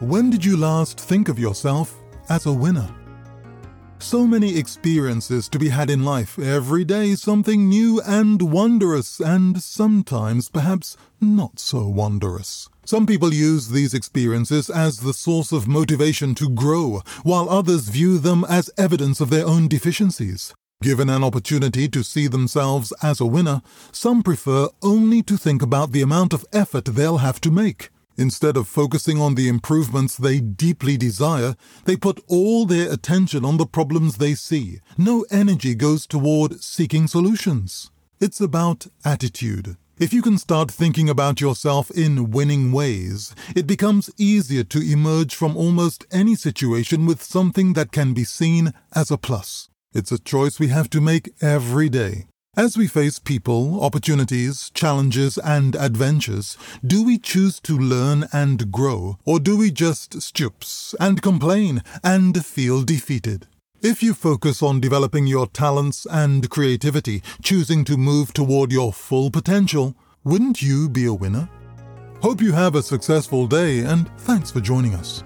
When did you last think of yourself as a winner? So many experiences to be had in life, every day something new and wondrous, and sometimes perhaps not so wondrous. Some people use these experiences as the source of motivation to grow, while others view them as evidence of their own deficiencies. Given an opportunity to see themselves as a winner, some prefer only to think about the amount of effort they'll have to make. Instead of focusing on the improvements they deeply desire, they put all their attention on the problems they see. No energy goes toward seeking solutions. It's about attitude. If you can start thinking about yourself in winning ways, it becomes easier to emerge from almost any situation with something that can be seen as a plus. It's a choice we have to make every day. As we face people, opportunities, challenges, and adventures, do we choose to learn and grow, or do we just stoops and complain and feel defeated? If you focus on developing your talents and creativity, choosing to move toward your full potential, wouldn't you be a winner? Hope you have a successful day and thanks for joining us.